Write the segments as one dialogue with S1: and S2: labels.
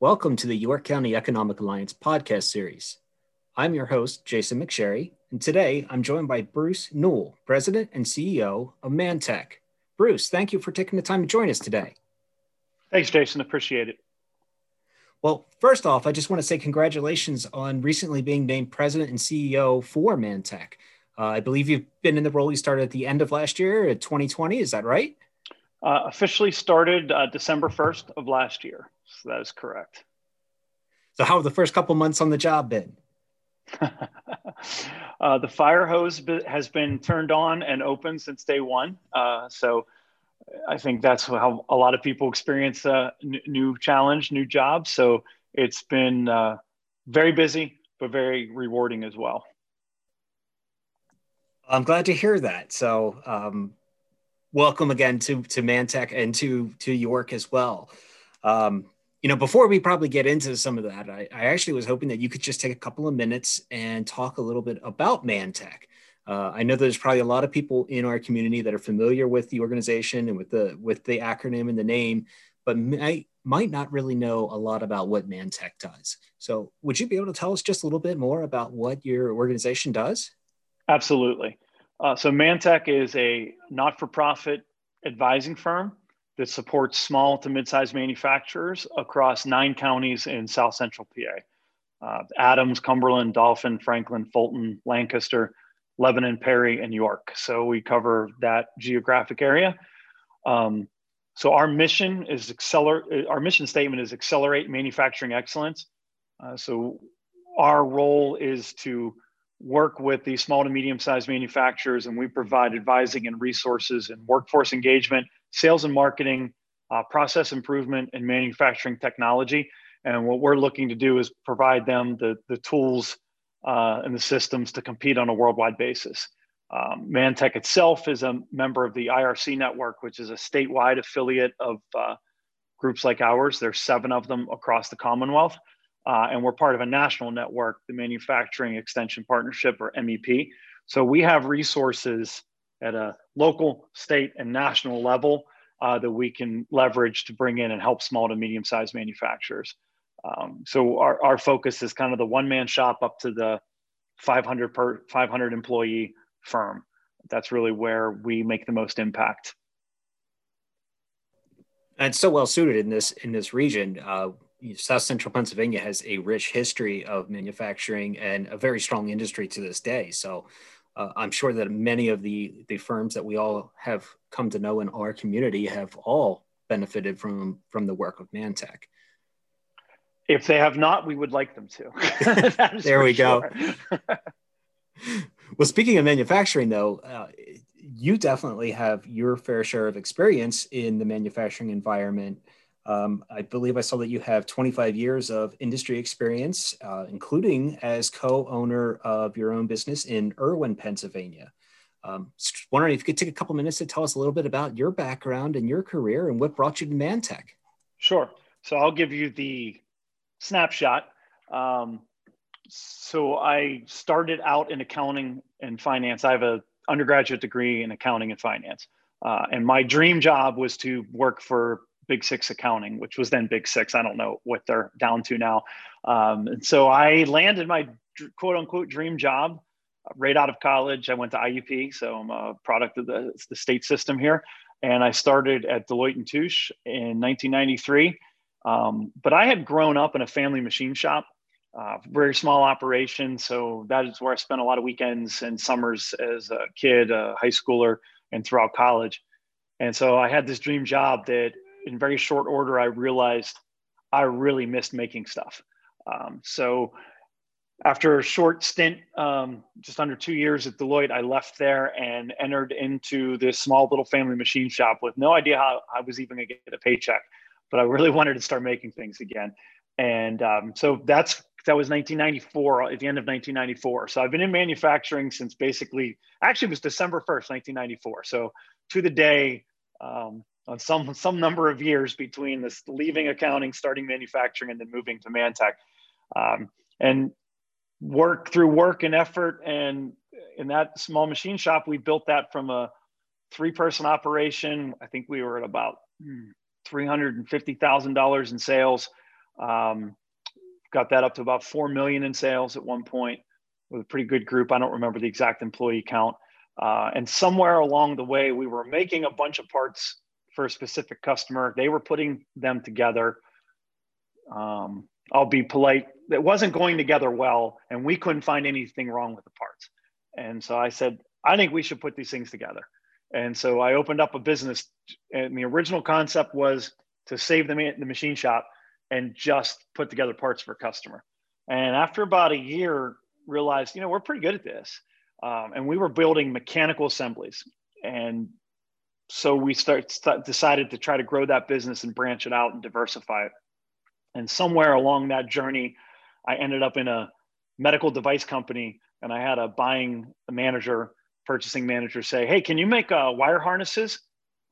S1: Welcome to the York County Economic Alliance podcast series. I'm your host, Jason McSherry, and today I'm joined by Bruce Newell, President and CEO of MANTEC. Bruce, thank you for taking the time to join us today.
S2: Thanks, Jason. Appreciate it.
S1: Well, first off, I just want to say congratulations on recently being named President and CEO for MANTEC. Uh, I believe you've been in the role you started at the end of last year, at 2020. Is that right?
S2: Uh, officially started uh, December 1st of last year. So that is correct.
S1: So, how have the first couple months on the job been?
S2: uh, the fire hose has been turned on and open since day one. Uh, so, I think that's how a lot of people experience a new challenge, new job. So, it's been uh, very busy, but very rewarding as well.
S1: I'm glad to hear that. So, um, welcome again to to MANTEC and to to York as well. Um, you know, before we probably get into some of that, I, I, actually was hoping that you could just take a couple of minutes and talk a little bit about MANTEC. Uh, I know there's probably a lot of people in our community that are familiar with the organization and with the with the acronym and the name, but might might not really know a lot about what MANTEC does. So, would you be able to tell us just a little bit more about what your organization does?
S2: Absolutely. Uh, so, MANTEC is a not-for-profit advising firm that supports small to mid-sized manufacturers across nine counties in South Central PA. Uh, Adams, Cumberland, Dauphin, Franklin, Fulton, Lancaster, Lebanon, Perry, and York. So we cover that geographic area. Um, so our mission is accelerate. Our mission statement is accelerate manufacturing excellence. Uh, so our role is to work with these small to medium-sized manufacturers, and we provide advising and resources and workforce engagement sales and marketing, uh, process improvement, and manufacturing technology. And what we're looking to do is provide them the, the tools uh, and the systems to compete on a worldwide basis. Um, MANTEC itself is a member of the IRC network, which is a statewide affiliate of uh, groups like ours. There's seven of them across the Commonwealth. Uh, and we're part of a national network, the Manufacturing Extension Partnership, or MEP. So we have resources at a local, state, and national level uh, that we can leverage to bring in and help small to medium sized manufacturers. Um, so our, our focus is kind of the one man shop up to the 500 per 500 employee firm. That's really where we make the most impact.
S1: And so well suited in this in this region. Uh, South Central Pennsylvania has a rich history of manufacturing and a very strong industry to this day. So uh, I'm sure that many of the the firms that we all have come to know in our community have all benefited from from the work of MANTEC.
S2: If they have not, we would like them
S1: to. there we go. well, speaking of manufacturing, though, uh, you definitely have your fair share of experience in the manufacturing environment. Um, I believe I saw that you have 25 years of industry experience, uh, including as co owner of your own business in Irwin, Pennsylvania. Um, wondering if you could take a couple minutes to tell us a little bit about your background and your career and what brought you to MANTEC.
S2: Sure. So I'll give you the snapshot. Um, so I started out in accounting and finance. I have an undergraduate degree in accounting and finance. Uh, and my dream job was to work for Big Six accounting, which was then Big Six. I don't know what they're down to now. Um, and so I landed my quote unquote dream job right out of college. I went to IUP, so I'm a product of the, the state system here. And I started at Deloitte and Touche in 1993. Um, but I had grown up in a family machine shop, uh, very small operation. So that is where I spent a lot of weekends and summers as a kid, a high schooler, and throughout college. And so I had this dream job that in very short order, I realized I really missed making stuff. Um, so after a short stint, um, just under two years at Deloitte, I left there and entered into this small little family machine shop with no idea how I was even going to get a paycheck, but I really wanted to start making things again. And um, so that's that was 1994 at the end of 1994. So I've been in manufacturing since basically actually it was December 1st, 1994. So to the day, um, on some some number of years between this leaving accounting, starting manufacturing, and then moving to MANTEC, um, and work through work and effort. And in that small machine shop, we built that from a three-person operation. I think we were at about hmm, three hundred and fifty thousand dollars in sales. Um, got that up to about 4 million in sales at one point with a pretty good group. I don't remember the exact employee count. Uh, and somewhere along the way, we were making a bunch of parts for a specific customer. They were putting them together. Um, I'll be polite. It wasn't going together well, and we couldn't find anything wrong with the parts. And so I said, I think we should put these things together. And so I opened up a business, and the original concept was to save the, the machine shop and just put together parts for a customer. And after about a year, realized, you know, we're pretty good at this. Um, and we were building mechanical assemblies. And so we start, start, decided to try to grow that business and branch it out and diversify it. And somewhere along that journey, I ended up in a medical device company and I had a buying manager, purchasing manager say, Hey, can you make uh, wire harnesses?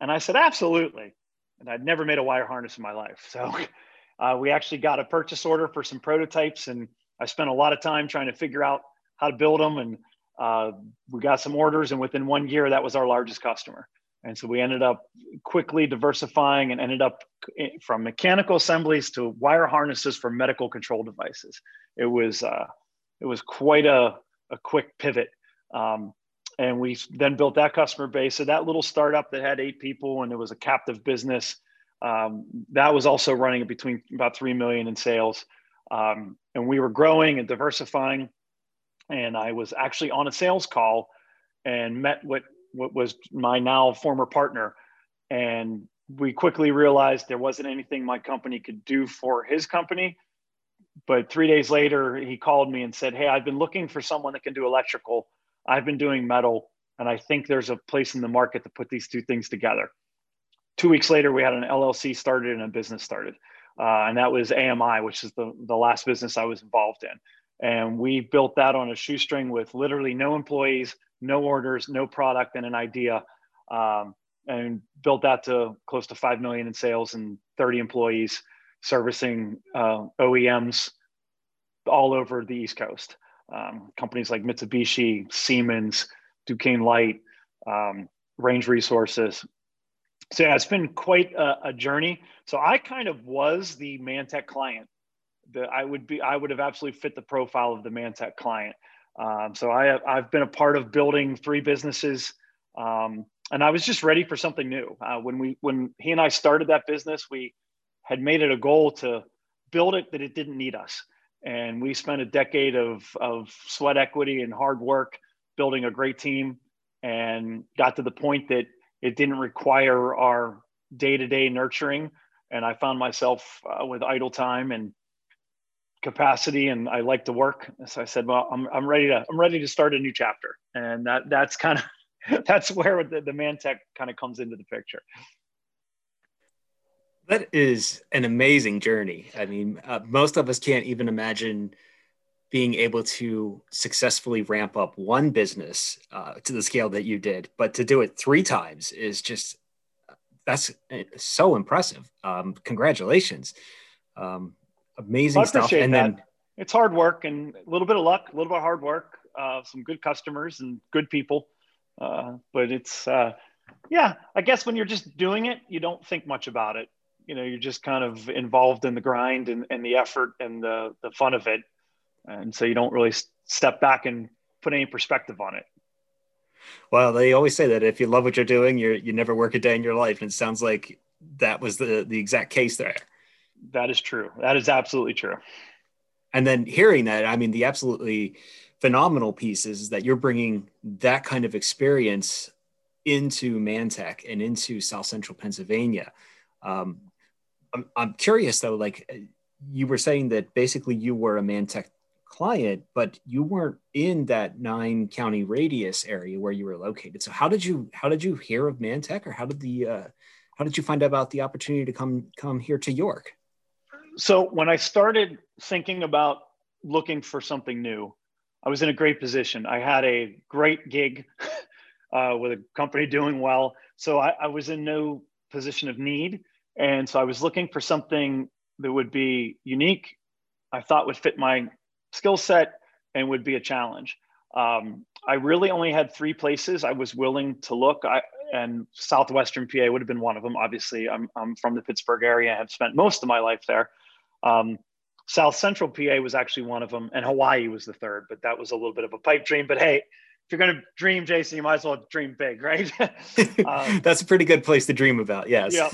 S2: And I said, Absolutely. And I'd never made a wire harness in my life. So uh, we actually got a purchase order for some prototypes and I spent a lot of time trying to figure out how to build them. And uh, we got some orders. And within one year, that was our largest customer. And so we ended up quickly diversifying and ended up from mechanical assemblies to wire harnesses for medical control devices. It was uh, it was quite a, a quick pivot. Um, and we then built that customer base. So that little startup that had eight people and it was a captive business, um, that was also running between about three million in sales. Um, and we were growing and diversifying. And I was actually on a sales call and met what what was my now former partner, and we quickly realized there wasn't anything my company could do for his company. But three days later, he called me and said, "Hey, I've been looking for someone that can do electrical. I've been doing metal, and I think there's a place in the market to put these two things together." Two weeks later, we had an LLC started and a business started, uh, and that was AMI, which is the the last business I was involved in. And we built that on a shoestring with literally no employees, no orders, no product, and an idea. Um, and built that to close to 5 million in sales and 30 employees servicing uh, OEMs all over the East Coast. Um, companies like Mitsubishi, Siemens, Duquesne Light, um, Range Resources. So yeah, it's been quite a, a, journey. So I kind of was the MANTEC client. That I would be, I would have absolutely fit the profile of the MANTEC client. Um, so I I've been a part of building three businesses, um, and I was just ready for something new. Uh, when we when he and I started that business, we had made it a goal to build it that it didn't need us, and we spent a decade of of sweat equity and hard work building a great team, and got to the point that it didn't require our day to day nurturing, and I found myself uh, with idle time and capacity and I like to work. So I said, well, I'm, I'm ready to, I'm ready to start a new chapter. And that, that's kind of, that's where the, the MANTEC kind of comes into the picture.
S1: That is an amazing journey. I mean, uh, most of us can't even imagine being able to successfully ramp up one business uh, to the scale that you did, but to do it three times is just that's uh, so impressive. Um, congratulations. Um, amazing stuff.
S2: And that. then it's hard work and a little bit of luck, a little bit of hard work, uh, some good customers and good people. Uh, but it's, uh, yeah, I guess when you're just doing it, you don't think much about it. You know, you're just kind of involved in the grind and, and the effort and the, the fun of it. And so you don't really step back and put any perspective on it.
S1: Well, they always say that if you love what you're doing, you're, you never work a day in your life. And it sounds like that was the, the exact case there.
S2: That is true. That is absolutely true.
S1: And then hearing that, I mean, the absolutely phenomenal piece is that you're bringing that kind of experience into MANTEC and into South Central Pennsylvania. Um, I'm, I'm curious though, like you were saying that basically you were a MANTEC client, but you weren't in that nine county radius area where you were located. So how did you how did you hear of MANTEC, or how did the uh, how did you find out about the opportunity to come come here to York?
S2: So when I started thinking about looking for something new, I was in a great position. I had a great gig uh, with a company doing well. So I, I, was in no position of need. And so I was looking for something that would be unique, I thought would fit my skill set and would be a challenge. Um, I really only had three places I was willing to look. I, and Southwestern PA would have been one of them. Obviously, I'm, I'm from the Pittsburgh area. I have spent most of my life there. Um, South Central PA was actually one of them, and Hawaii was the third, but that was a little bit of a pipe dream. But hey, if you're going to dream, Jason, you might as well dream big, right?
S1: um, That's a pretty good place to dream about. Yes.
S2: Yeah.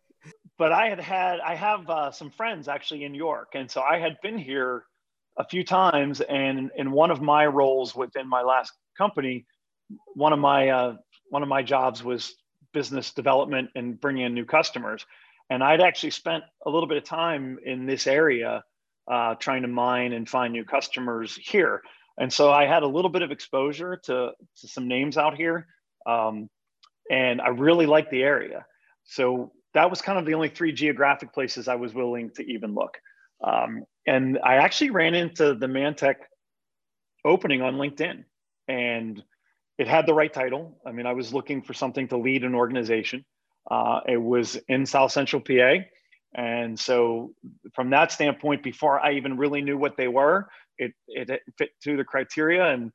S2: but I had had, I have uh, some friends actually in York. And so I had been here a few times. And in one of my roles within my last company, one of my, uh, one of my jobs was business development and bringing in new customers. And I'd actually spent a little bit of time in this area uh, trying to mine and find new customers here. And so I had a little bit of exposure to, to some names out here. Um, and I really liked the area. So that was kind of the only three geographic places I was willing to even look. Um, and I actually ran into the MANTEC opening on LinkedIn and it had the right title. I mean, I was looking for something to lead an organization. Uh, it was in South Central PA. And so, from that standpoint, before I even really knew what they were, it, it fit to the criteria. And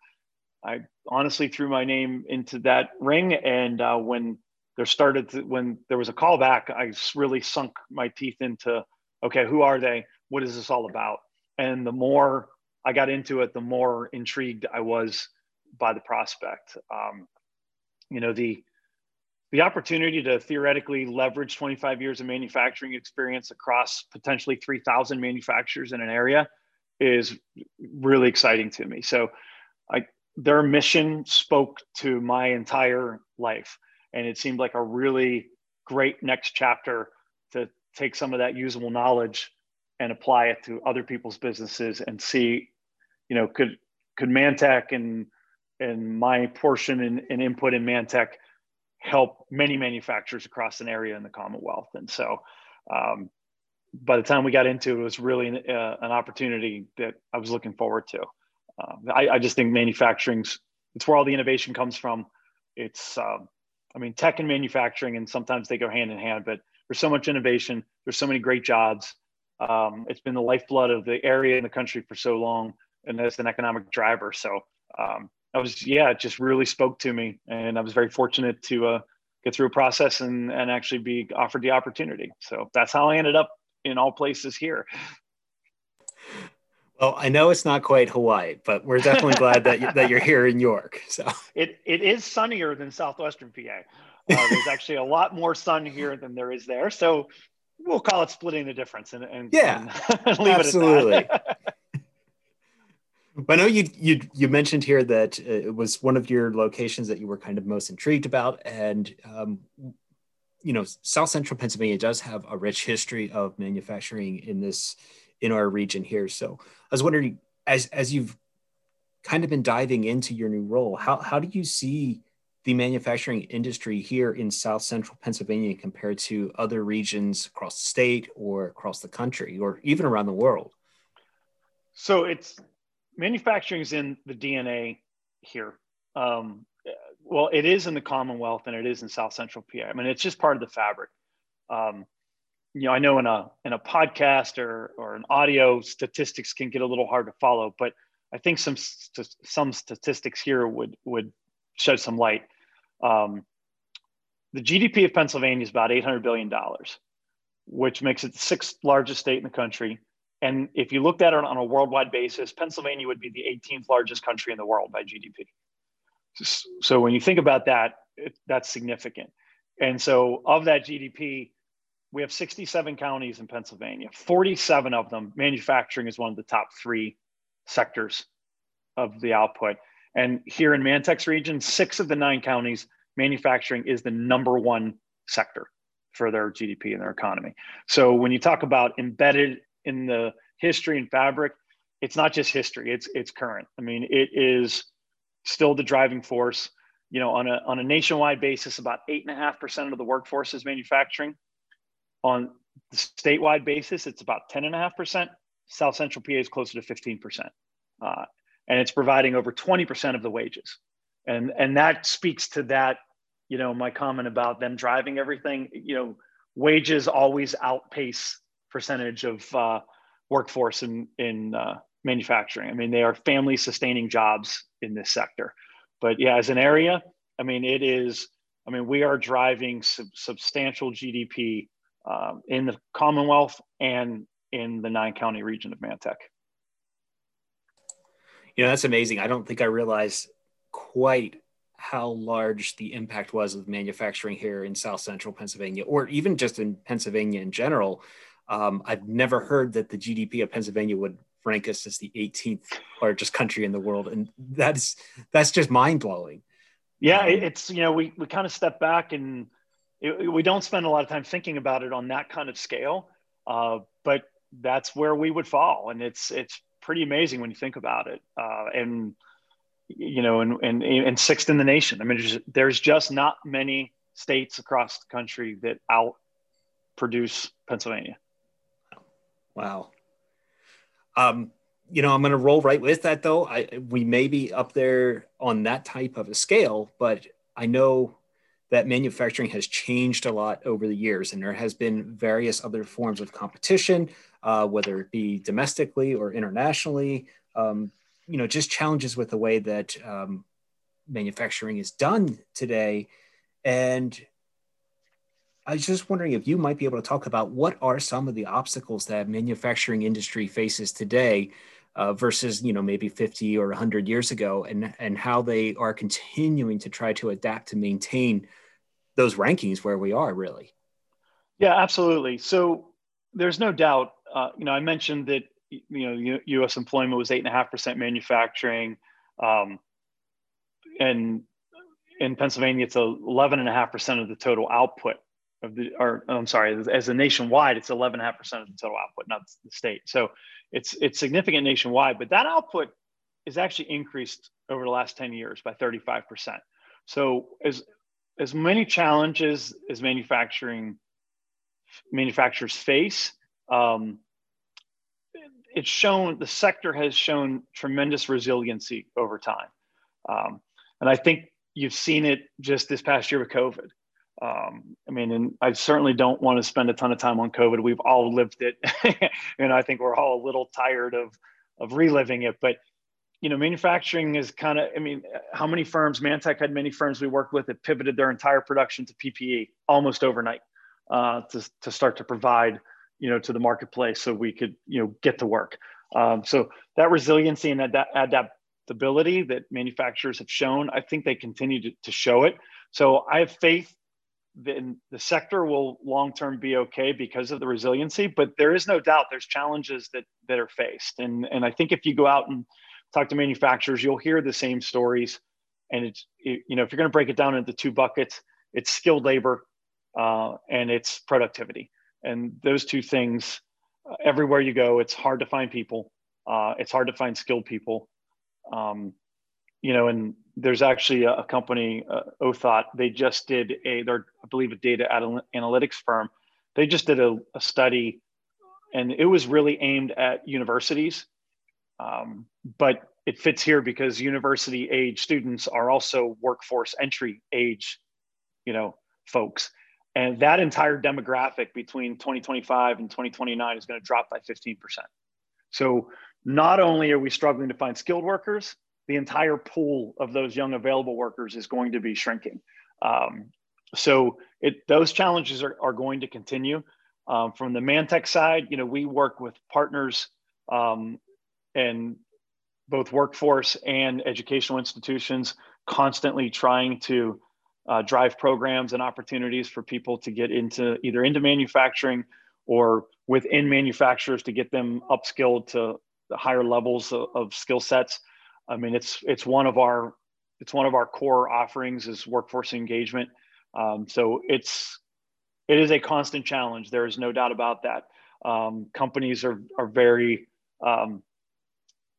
S2: I honestly threw my name into that ring. And uh, when there started, to, when there was a callback, I really sunk my teeth into, okay, who are they? What is this all about? And the more I got into it, the more intrigued I was by the prospect. Um, you know, the the opportunity to theoretically leverage 25 years of manufacturing experience across potentially 3,000 manufacturers in an area is really exciting to me. So, I their mission spoke to my entire life, and it seemed like a really great next chapter to take some of that usable knowledge and apply it to other people's businesses and see, you know, could could MANTEC and and my portion and, input in MANTEC help many manufacturers across an area in the Commonwealth. And so, um, by the time we got into it, it was really an, uh, an opportunity that I was looking forward to. Uh, I, I, just think manufacturing's it's where all the innovation comes from. It's um, I mean tech and manufacturing, and sometimes they go hand in hand. But there's so much innovation. There's so many great jobs. Um, it's been the lifeblood of the area and the country for so long, and as an economic driver. So um, I was yeah, it just really spoke to me, and I was very fortunate to uh, get through a process and and actually be offered the opportunity. So that's how I ended up in all places here.
S1: Well, I know it's not quite Hawaii, but we're definitely glad that you, that you're here in York. So
S2: it it is sunnier than southwestern PA. Uh, there's actually a lot more sun here than there is there. So we'll call it splitting the difference and, and
S1: yeah, and leave absolutely. it at that. I know you you you mentioned here that it was one of your locations that you were kind of most intrigued about, and um, you know, South Central Pennsylvania does have a rich history of manufacturing in this in our region here. So I was wondering, as as you've kind of been diving into your new role, how how do you see the manufacturing industry here in South Central Pennsylvania compared to other regions across the state or across the country or even around the world?
S2: So it's manufacturing is in the DNA here. Um, well, it is in the Commonwealth and it is in South Central PA. I mean, it's just part of the fabric. Um, you know, I know in a in a podcast or or an audio, statistics can get a little hard to follow, but I think some st- some statistics here would would shed some light. Um, the GDP of Pennsylvania is about eight hundred billion dollars, which makes it the sixth largest state in the country. And if you looked at it on a worldwide basis, Pennsylvania would be the 18th largest country in the world by GDP. So when you think about that, that's significant. And so of that GDP, we have 67 counties in Pennsylvania. 47 of them, manufacturing is one of the top three sectors of the output. And here in MANTEC's region, six of the nine counties, manufacturing is the number one sector for their GDP and their economy. So when you talk about embedded in the history and fabric, it's not just history, it's it's current. I mean, it is still the driving force. You know, on a on a nationwide basis, about eight and a half percent of the workforce is manufacturing. On the statewide basis, it's about ten and a half percent. South Central PA is closer to fifteen percent, uh, and it's providing over twenty percent of the wages. And and that speaks to that. You know, my comment about them driving everything. You know, wages always outpace percentage of uh, workforce in in uh, manufacturing. I mean, they are family sustaining jobs in this sector. But yeah, as an area, I mean, it is. I mean, we are driving sub- substantial GDP um, in the Commonwealth and in the nine county region of MANTEC.
S1: You know, that's amazing. I don't think I realized quite how large the impact was of manufacturing here in South Central Pennsylvania, or even just in Pennsylvania in general. Um, I've never heard that the GDP of Pennsylvania would rank us as the 18th largest country in the world, and that's that's just mind blowing.
S2: Yeah, um, it's you know we we kind of step back and it, we don't spend a lot of time thinking about it on that kind of scale, uh, but that's where we would fall, and it's it's pretty amazing when you think about it. Uh, and you know, and, and and sixth in the nation. I mean, there's, there's just not many states across the country that out produce Pennsylvania.
S1: Wow. Um, you know, I'm going to roll right with that though. I we may be up there on that type of a scale, but I know that manufacturing has changed a lot over the years, and there has been various other forms of competition, uh, whether it be domestically or internationally. Um, you know, just challenges with the way that um, manufacturing is done today, and I was just wondering if you might be able to talk about what are some of the obstacles that manufacturing industry faces today uh, versus you know maybe 50 or 100 years ago and and how they are continuing to try to adapt to maintain those rankings where we are really?
S2: Yeah absolutely. So there's no doubt uh, you know i mentioned that you know U- u.s employment was 8.5% manufacturing um, and in pennsylvania it's 11.5% of the total output of the or i'm sorry as a nationwide it's 11.5% of the total output not the state so it's it's significant nationwide, but that output is actually increased over the last 10 years by 35%. So as as many challenges as manufacturing manufacturers face, um, it's shown the sector has shown tremendous resiliency over time, um, and I think you've seen it just this past year with COVID. Um, I mean, and I certainly don't want to spend a ton of time on COVID. We've all lived it, and I think we're all a little tired of of reliving it. But you know, manufacturing is kind of. I mean, how many firms? MANTEC had many firms we worked with that pivoted their entire production to PPE almost overnight uh, to to start to provide you know to the marketplace so we could you know get to work. Um, so that resiliency and that adaptability that manufacturers have shown, I think they continue to, to show it. So I have faith then the sector will long term be okay because of the resiliency. But there is no doubt there's challenges that that are faced, and and I think if you go out and talk to manufacturers, you'll hear the same stories. And it's it, you know if you're going to break it down into two buckets, it's skilled labor uh, and it's productivity, and those two things. Uh, everywhere you go, it's hard to find people. Uh, it's hard to find skilled people. Um, you know, and there's actually a, a company, uh, Othot. They just did a, they're I believe a data analytics firm. They just did a, a study, and it was really aimed at universities, um, but it fits here because university age students are also workforce entry age, you know, folks. And that entire demographic between 2025 and 2029 is going to drop by 15%. So not only are we struggling to find skilled workers, the entire pool of those young available workers is going to be shrinking. Um, so it, those challenges are, are going to continue. Um, from the MANTEC side, you know, we work with partners um, and both workforce and educational institutions constantly trying to uh, drive programs and opportunities for people to get into either into manufacturing or within manufacturers to get them upskilled to the higher levels of, of skill sets. I mean, it's it's one of our it's one of our core offerings is workforce engagement. Um, so it's it is a constant challenge. There is no doubt about that. Um, companies are are very um,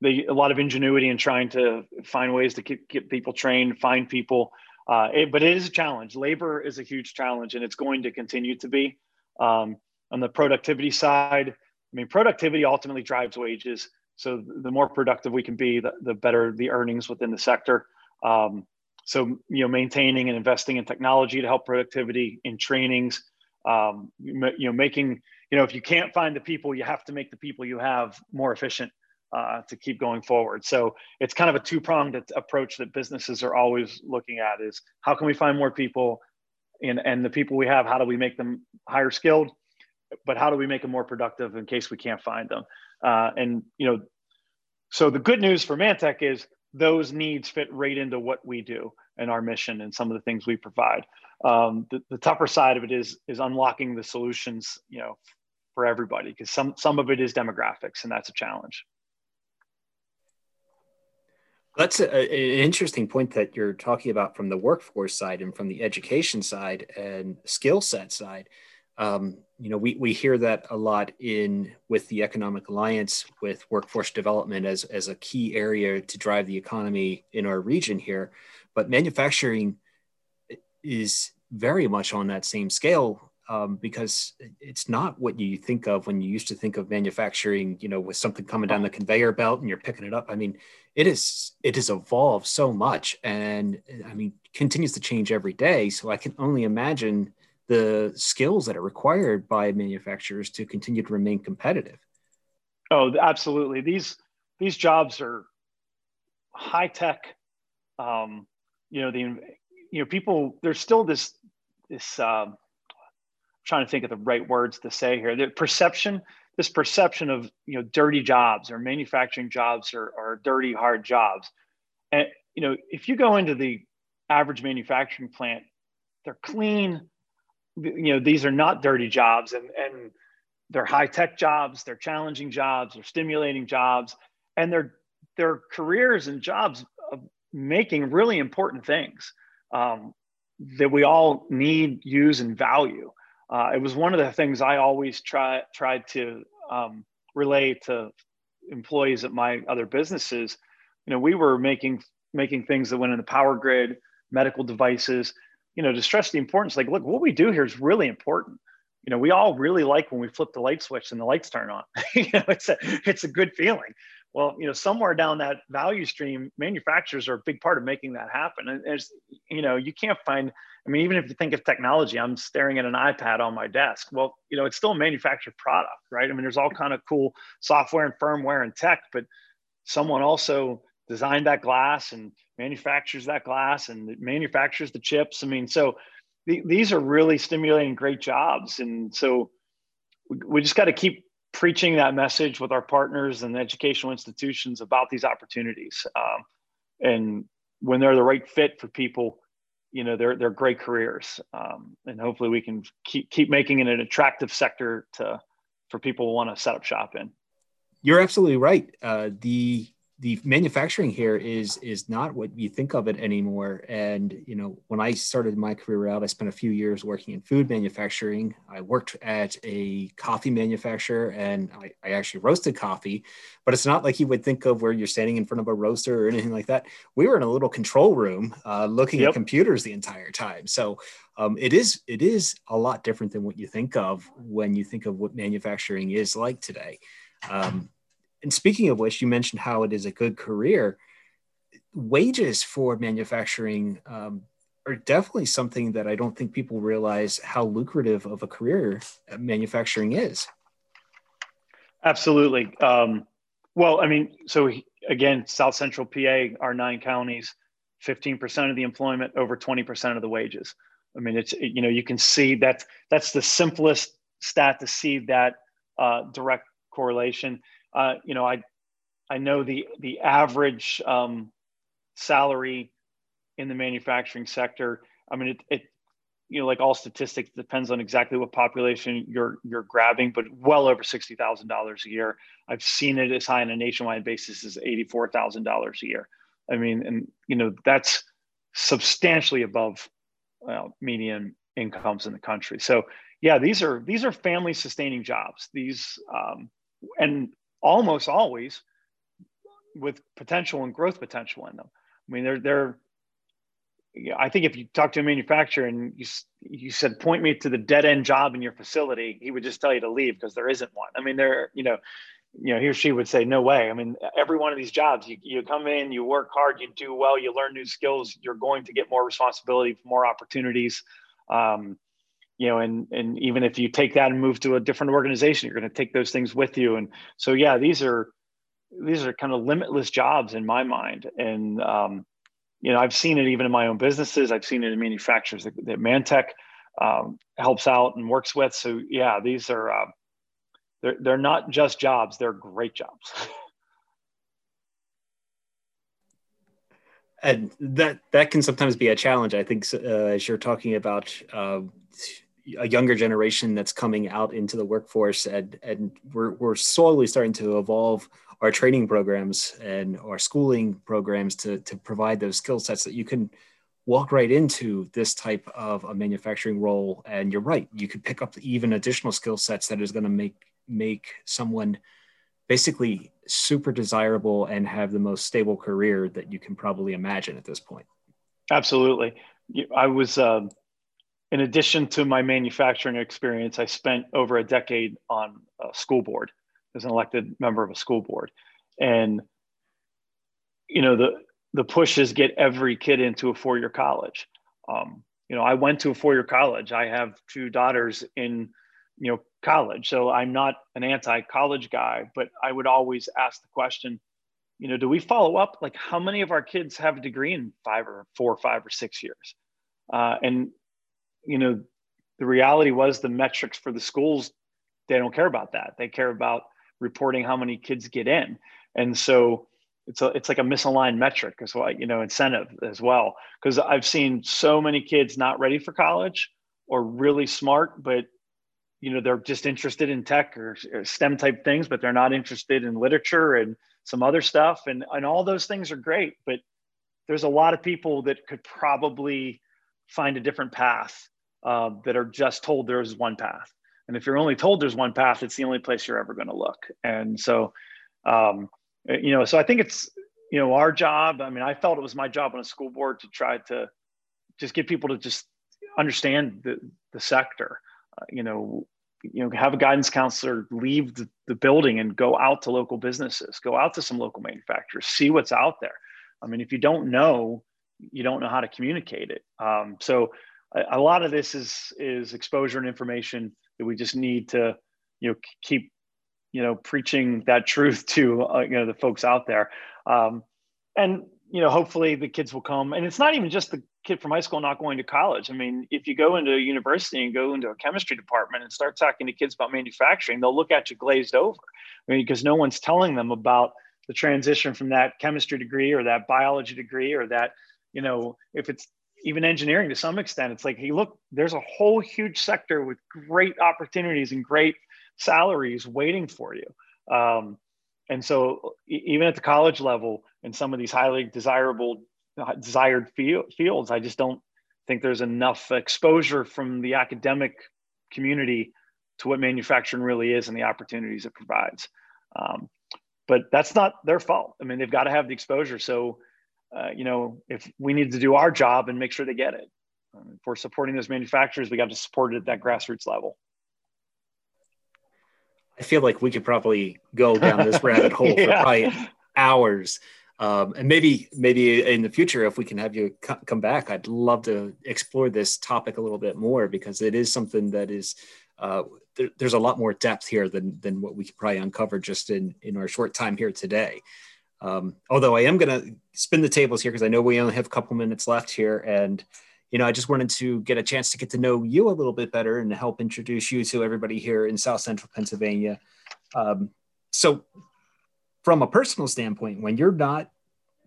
S2: they a lot of ingenuity in trying to find ways to get, get people trained, find people. Uh, it, but it is a challenge. Labor is a huge challenge, and it's going to continue to be. Um, on the productivity side, I mean, productivity ultimately drives wages. So the more productive we can be, the, the better the earnings within the sector. Um, so you know, maintaining and investing in technology to help productivity in trainings. Um, you know, making you know, if you can't find the people, you have to make the people you have more efficient uh, to keep going forward. So it's kind of a two pronged approach that businesses are always looking at: is how can we find more people, and and the people we have, how do we make them higher skilled? but how do we make them more productive in case we can't find them? Uh, and you know, so the good news for MANTEC is those needs fit right into what we do and our mission and some of the things we provide. Um, the, the tougher side of it is is unlocking the solutions, you know, for everybody because some some of it is demographics and that's a challenge.
S1: That's a, an interesting point that you're talking about from the workforce side and from the education side and skill set side. Um, you know, we, we hear that a lot in with the Economic Alliance with workforce development as, as a key area to drive the economy in our region here. But manufacturing is very much on that same scale um, because it's not what you think of when you used to think of manufacturing, you know, with something coming down the conveyor belt and you're picking it up. I mean, it is it has evolved so much, and I mean, continues to change every day. So I can only imagine the skills that are required by manufacturers to continue to remain competitive.
S2: Oh, absolutely. These these jobs are high tech. Um, you know, the you know people. There's still this this. Um, trying to think of the right words to say here. The perception, this perception of you know dirty jobs or manufacturing jobs or, or dirty hard jobs, and you know if you go into the average manufacturing plant, they're clean. You know these are not dirty jobs, and and they're high tech jobs, they're challenging jobs, they're stimulating jobs, and they're they're careers and jobs of making really important things um, that we all need, use, and value uh, it was one of the things I always try tried to um, relay to employees at my other businesses. You know, we were making making things that went in the power grid, medical devices. You know, to stress the importance. Like, look, what we do here is really important. You know, we all really like when we flip the light switch and the lights turn on. you know, it's a it's a good feeling. Well, you know, somewhere down that value stream, manufacturers are a big part of making that happen. And there's, you know, you can't find I mean, even if you think of technology, I'm staring at an iPad on my desk. Well, you know, it's still a manufactured product, right? I mean, there's all kind of cool software and firmware and tech, but someone also designed that glass and manufactures that glass and manufactures the chips. I mean, so th- these are really stimulating great jobs. And so we, we just got to keep preaching that message with our partners and educational institutions about these opportunities. Um, and when they're the right fit for people, you know they're they're great careers, um, and hopefully we can keep keep making it an attractive sector to for people who want to set up shop in.
S1: You're absolutely right. Uh, the the manufacturing here is is not what you think of it anymore. And you know, when I started my career out, I spent a few years working in food manufacturing. I worked at a coffee manufacturer, and I, I actually roasted coffee. But it's not like you would think of where you're standing in front of a roaster or anything like that. We were in a little control room, uh, looking yep. at computers the entire time. So um, it is it is a lot different than what you think of when you think of what manufacturing is like today. Um, and speaking of which, you mentioned how it is a good career. Wages for manufacturing um, are definitely something that I don't think people realize how lucrative of a career manufacturing is.
S2: Absolutely. Um, well, I mean, so again, South Central PA, our nine counties, 15% of the employment, over 20% of the wages. I mean, it's, you know, you can see that that's the simplest stat to see that uh, direct correlation uh, you know, I I know the the average um, salary in the manufacturing sector. I mean, it, it you know, like all statistics, depends on exactly what population you're you're grabbing, but well over sixty thousand dollars a year. I've seen it as high on a nationwide basis as eighty four thousand dollars a year. I mean, and you know that's substantially above well, median incomes in the country. So yeah, these are these are family sustaining jobs. These um, and almost always with potential and growth potential in them. I mean, they're they're. I think if you talk to a manufacturer and you you said point me to the dead end job in your facility, he would just tell you to leave because there isn't one. I mean, there you know, you know he or she would say no way. I mean, every one of these jobs, you you come in, you work hard, you do well, you learn new skills, you're going to get more responsibility, more opportunities. Um, you know and and even if you take that and move to a different organization you're going to take those things with you and so yeah these are these are kind of limitless jobs in my mind and um, you know i've seen it even in my own businesses i've seen it in manufacturers that, that MANTEC um, helps out and works with. So yeah, these are uh, they're they're not just jobs; they're great jobs.
S1: and that that can sometimes be a challenge. I think uh, as you're talking about uh, a younger generation that's coming out into the workforce, and and we're we're slowly starting to evolve our training programs and our schooling programs to to provide those skill sets that you can walk right into this type of a manufacturing role. And you're right you could pick up even additional skill sets that is going to make make someone basically super desirable and have the most stable career that you can probably imagine at this point.
S2: Absolutely. I was uh, in addition to my manufacturing experience i spent over a decade on a school board as an elected member of a school board and you know the the push is get every kid into a four-year college. Um, you know, I went to a four-year college. I have two daughters in, you know, college. So I'm not an anti-college guy, but I would always ask the question, you know, do we follow up? Like, how many of our kids have a degree in five or four, or five or six years? Uh, and you know, the reality was the metrics for the schools, they don't care about that. They care about reporting how many kids get in. And so it's a, it's like a misaligned metric as well, you know, incentive as well. Because I've seen so many kids not ready for college or really smart, but you know they're just interested in tech or, or STEM type things, but they're not interested in literature and some other stuff. And and all those things are great, but there's a lot of people that could probably find a different path uh, that are just told there's one path. And if you're only told there's one path, it's the only place you're ever going to look. And so, um, uh, you know so i think it's you know our job i mean i felt it was my job on a school board to try to just get people to just understand the, the sector uh, you know you know have a guidance counselor leave the, the building and go out to local businesses go out to some local manufacturers see what's out there i mean if you don't know you don't know how to communicate it. Um, so a, a lot of this is is exposure and information that we just need to you know keep you know preaching that truth to uh, you know the folks out there. Um, and you know hopefully the kids will come. And it's not even just the kid from high school not going to college. I mean if you go into a university and go into a chemistry department and start talking to kids about manufacturing they'll look at you glazed over. I mean, because no one's telling them about the transition from that chemistry degree or that biology degree or that you know if it's even engineering to some extent it's like hey look there's a whole huge sector with great opportunities and great salaries waiting for you. Um, and so even at the college level in some of these highly desirable uh, desired fields, I just don't think there's enough exposure from the academic community to what manufacturing really is and the opportunities it provides. Um, but that's not their fault. I mean, they've got to have the exposure. So, uh, you know, if we need to do our job and make sure they get it, um, if we're supporting those manufacturers, we got to support it at that grassroots level.
S1: I feel like we could probably go down this rabbit hole yeah. for probably hours. Um, and maybe maybe in the future, if we can have you come back, I'd love to explore this topic a little bit more because it is something that is uh, there, there's a lot more depth here than than what we could probably uncover just in in our short time here today. Um, although I am going to spin the tables here because I know we only have a couple minutes left here, and you know, I just wanted to get a chance to get to know you a little bit better and help introduce you to everybody here in South Central Pennsylvania. Um, so, from a personal standpoint, when you're not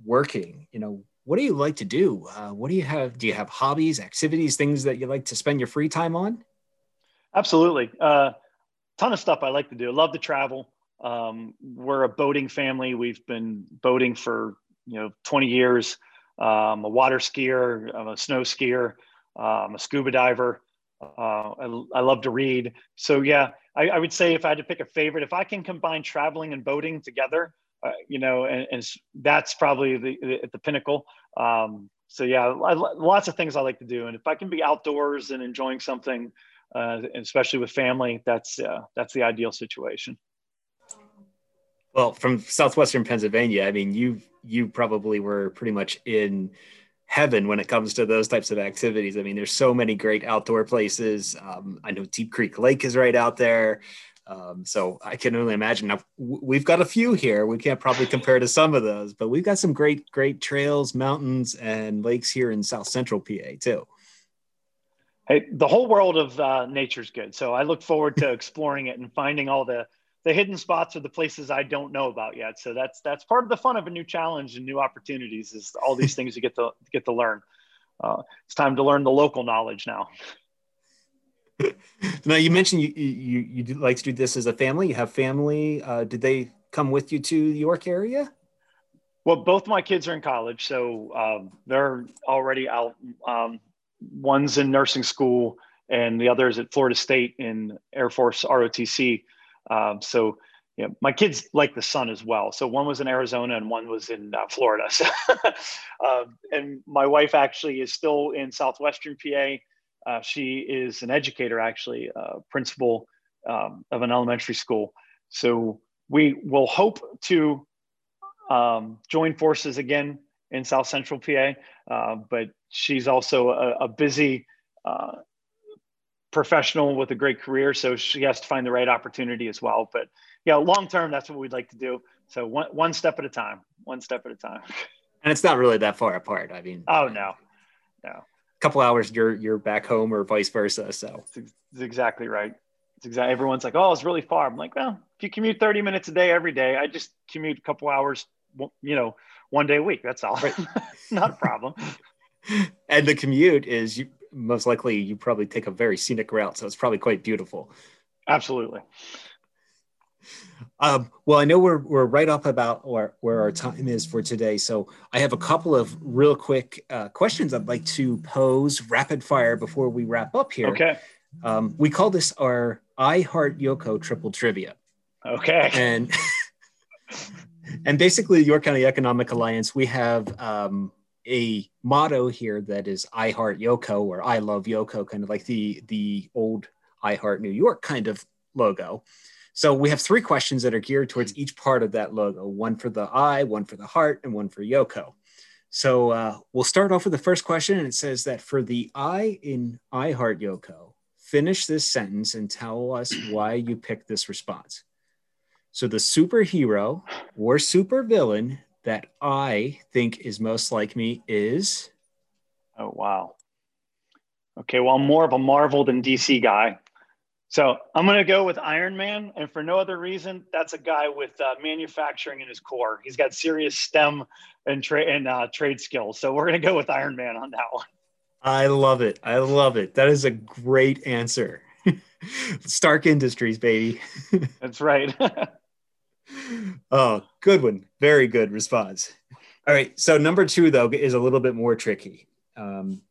S1: working, you know, what do you like to do? Uh, what do you have? Do you have hobbies, activities, things that you like to spend your free time on?
S2: Absolutely. Uh, ton of stuff I like to do. Love to travel. Um, we're a boating family. We've been boating for, you know, 20 years. I'm a water skier, I'm a snow skier, I'm a scuba diver. Uh, I, I, love to read. So yeah, I, I, would say if I had to pick a favorite, if I can combine traveling and boating together, uh, you know, and, and, that's probably the, the, the pinnacle. Um, so yeah, I, lots of things I like to do, and if I can be outdoors and enjoying something, uh, especially with family, that's uh, that's the ideal situation.
S1: Well, from southwestern Pennsylvania, I mean, you you probably were pretty much in heaven when it comes to those types of activities. I mean, there's so many great outdoor places. Um, I know Deep Creek Lake is right out there. Um, so I can only imagine. Now we've got a few here. We can't probably compare to some of those, but we've got some great, great trails, mountains, and lakes here in South Central PA too.
S2: Hey, the whole world of uh, nature's good. So I look forward to exploring it and finding all the the hidden spots are the places I don't know about yet. So that's that's part of the fun of a new challenge and new opportunities is all these things you get to get to learn. Uh, it's time to learn the local knowledge now.
S1: now you mentioned you you you like to do this as a family. You have family. Uh, did they come with you to the York area?
S2: Well, both my kids are in college, so um, they're already out. Um, one's in nursing school, and the other is at Florida State in Air Force ROTC. Um, so, yeah, my kids like the sun as well. So one was in Arizona and one was in uh, Florida. So, um, and my wife actually is still in southwestern PA. Uh, she is an educator, actually, uh, principal um, of an elementary school. So we will hope to um, join forces again in South Central PA. Uh, but she's also a, a busy uh, professional with a great career, so she has to find the right opportunity as well. But yeah, long term, that's what we'd like to do. So one one step at a time, one step at a time.
S1: And it's not really that far apart. I mean,
S2: oh no, no. A
S1: couple hours, you're you're back home, or vice versa. So
S2: it's, exactly right. It's exactly. Everyone's like, oh, it's really far. I'm like, well, if you commute 30 minutes a day every day, I just commute a couple hours, you know, one day a week. That's all. Right. not a problem.
S1: and the commute is you most likely you probably take a very scenic route, so it's probably quite beautiful.
S2: Absolutely.
S1: Um, well, I know we're we're right up about where, where our time is for today, so I have a couple of real quick uh, questions I'd like to pose rapid fire before we wrap up here.
S2: Okay.
S1: Um, we call this our I Heart YoCo Triple Trivia.
S2: Okay.
S1: And and basically, York County Economic Alliance, we have um, a motto here that is I heart YoCo or I love YoCo, kind of like the the old I heart New York kind of logo. So we have three questions that are geared towards each part of that logo: one for the I, one for the heart, and one for YoCo. So uh, we'll start off with the first question, and it says that for the I in I heart YoCo, finish this sentence and tell us why you picked this response. So the superhero or supervillain that I think is most like me is.
S2: Oh, wow. Okay, well, I'm more of a Marvel than DC guy. So I'm going to go with Iron Man. And for no other reason, that's a guy with uh, manufacturing in his core. He's got serious STEM and, tra- and uh, trade skills. So we're going to go with Iron Man on that one.
S1: I love it. I love it. That is a great answer. Stark Industries, baby.
S2: that's right.
S1: oh, good one. Very good response. All right. So number two, though, is a little bit more tricky. Um,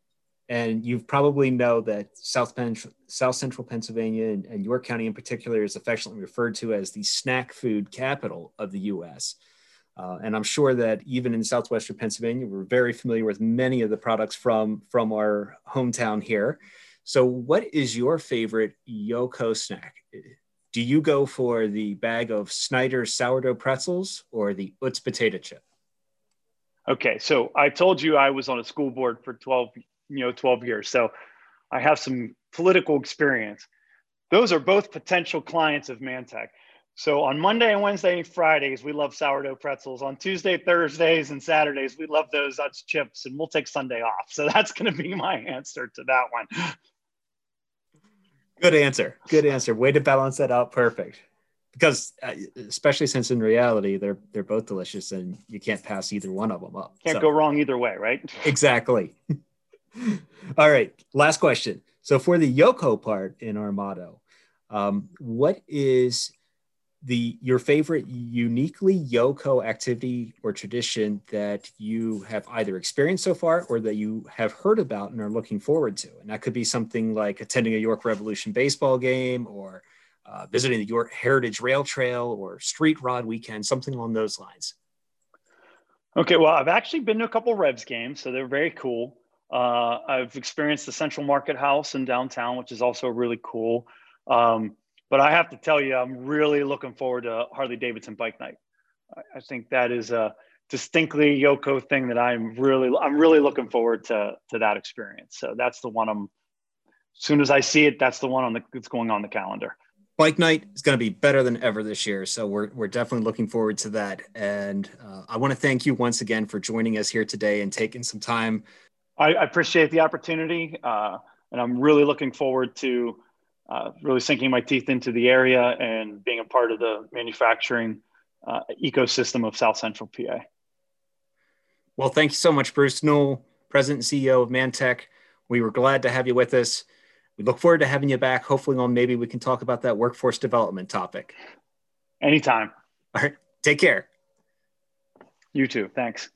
S1: and you probably know that South, Pen- South Central Pennsylvania and, and, York County in particular is affectionately referred to as the snack food capital of the U.S. Uh, and I'm sure that even in Southwestern Pennsylvania, we're very familiar with many of the products from, from our hometown here. So, what is your favorite YoCo snack? Do you go for the bag of Snyder's sourdough pretzels or the Utz potato chip?
S2: Okay, so I told you I was on a school board for 12, you know, 12 years. So I have some political experience. Those are both potential clients of MANTEC. So on Monday and Wednesday and Fridays, we love sourdough pretzels. On Tuesday, Thursdays, and Saturdays, we love those Utz chips, and we'll take Sunday off. So that's going to be my answer to that one.
S1: Good answer. Good answer. Way to balance that out. Perfect. Because uh, especially since in reality they're they're both delicious and you can't pass either one of them up.
S2: Can't so. go wrong either way, right?
S1: Exactly. All right. Last question. So for the YoCo part in our motto, um, what is the your favorite uniquely YoCo activity or tradition that you have either experienced so far or that you have heard about and are looking forward to. And that could be something like attending a York Revolution baseball game or uh, visiting the York Heritage Rail Trail or Street Rod Weekend, something along those lines.
S2: Okay, well, I've actually been to a couple Revs games, so they're very cool. Uh, I've experienced the Central Market House in downtown, which is also really cool. Um, but I have to tell you, I'm really looking forward to Harley Davidson Bike Night. I think that is a distinctly YoCo thing that I'm really, I'm really looking forward to to that experience. So that's the one I'm. As soon as I see it, that's the one on the that's going on the calendar.
S1: Bike night is going to be better than ever this year, so we're we're definitely looking forward to that. And uh, I want to thank you once again for joining us here today and taking some time.
S2: I, I appreciate the opportunity. Uh, and I'm really looking forward to uh, really sinking my teeth into the area and being a part of the manufacturing uh, ecosystem of South Central PA.
S1: Well, thank you so much, Bruce Newell, President and CEO of MANTEC. We were glad to have you with us. We look forward to having you back. Hopefully, on maybe we can talk about that workforce development topic.
S2: Anytime.
S1: All right. Take care.
S2: You too. Thanks.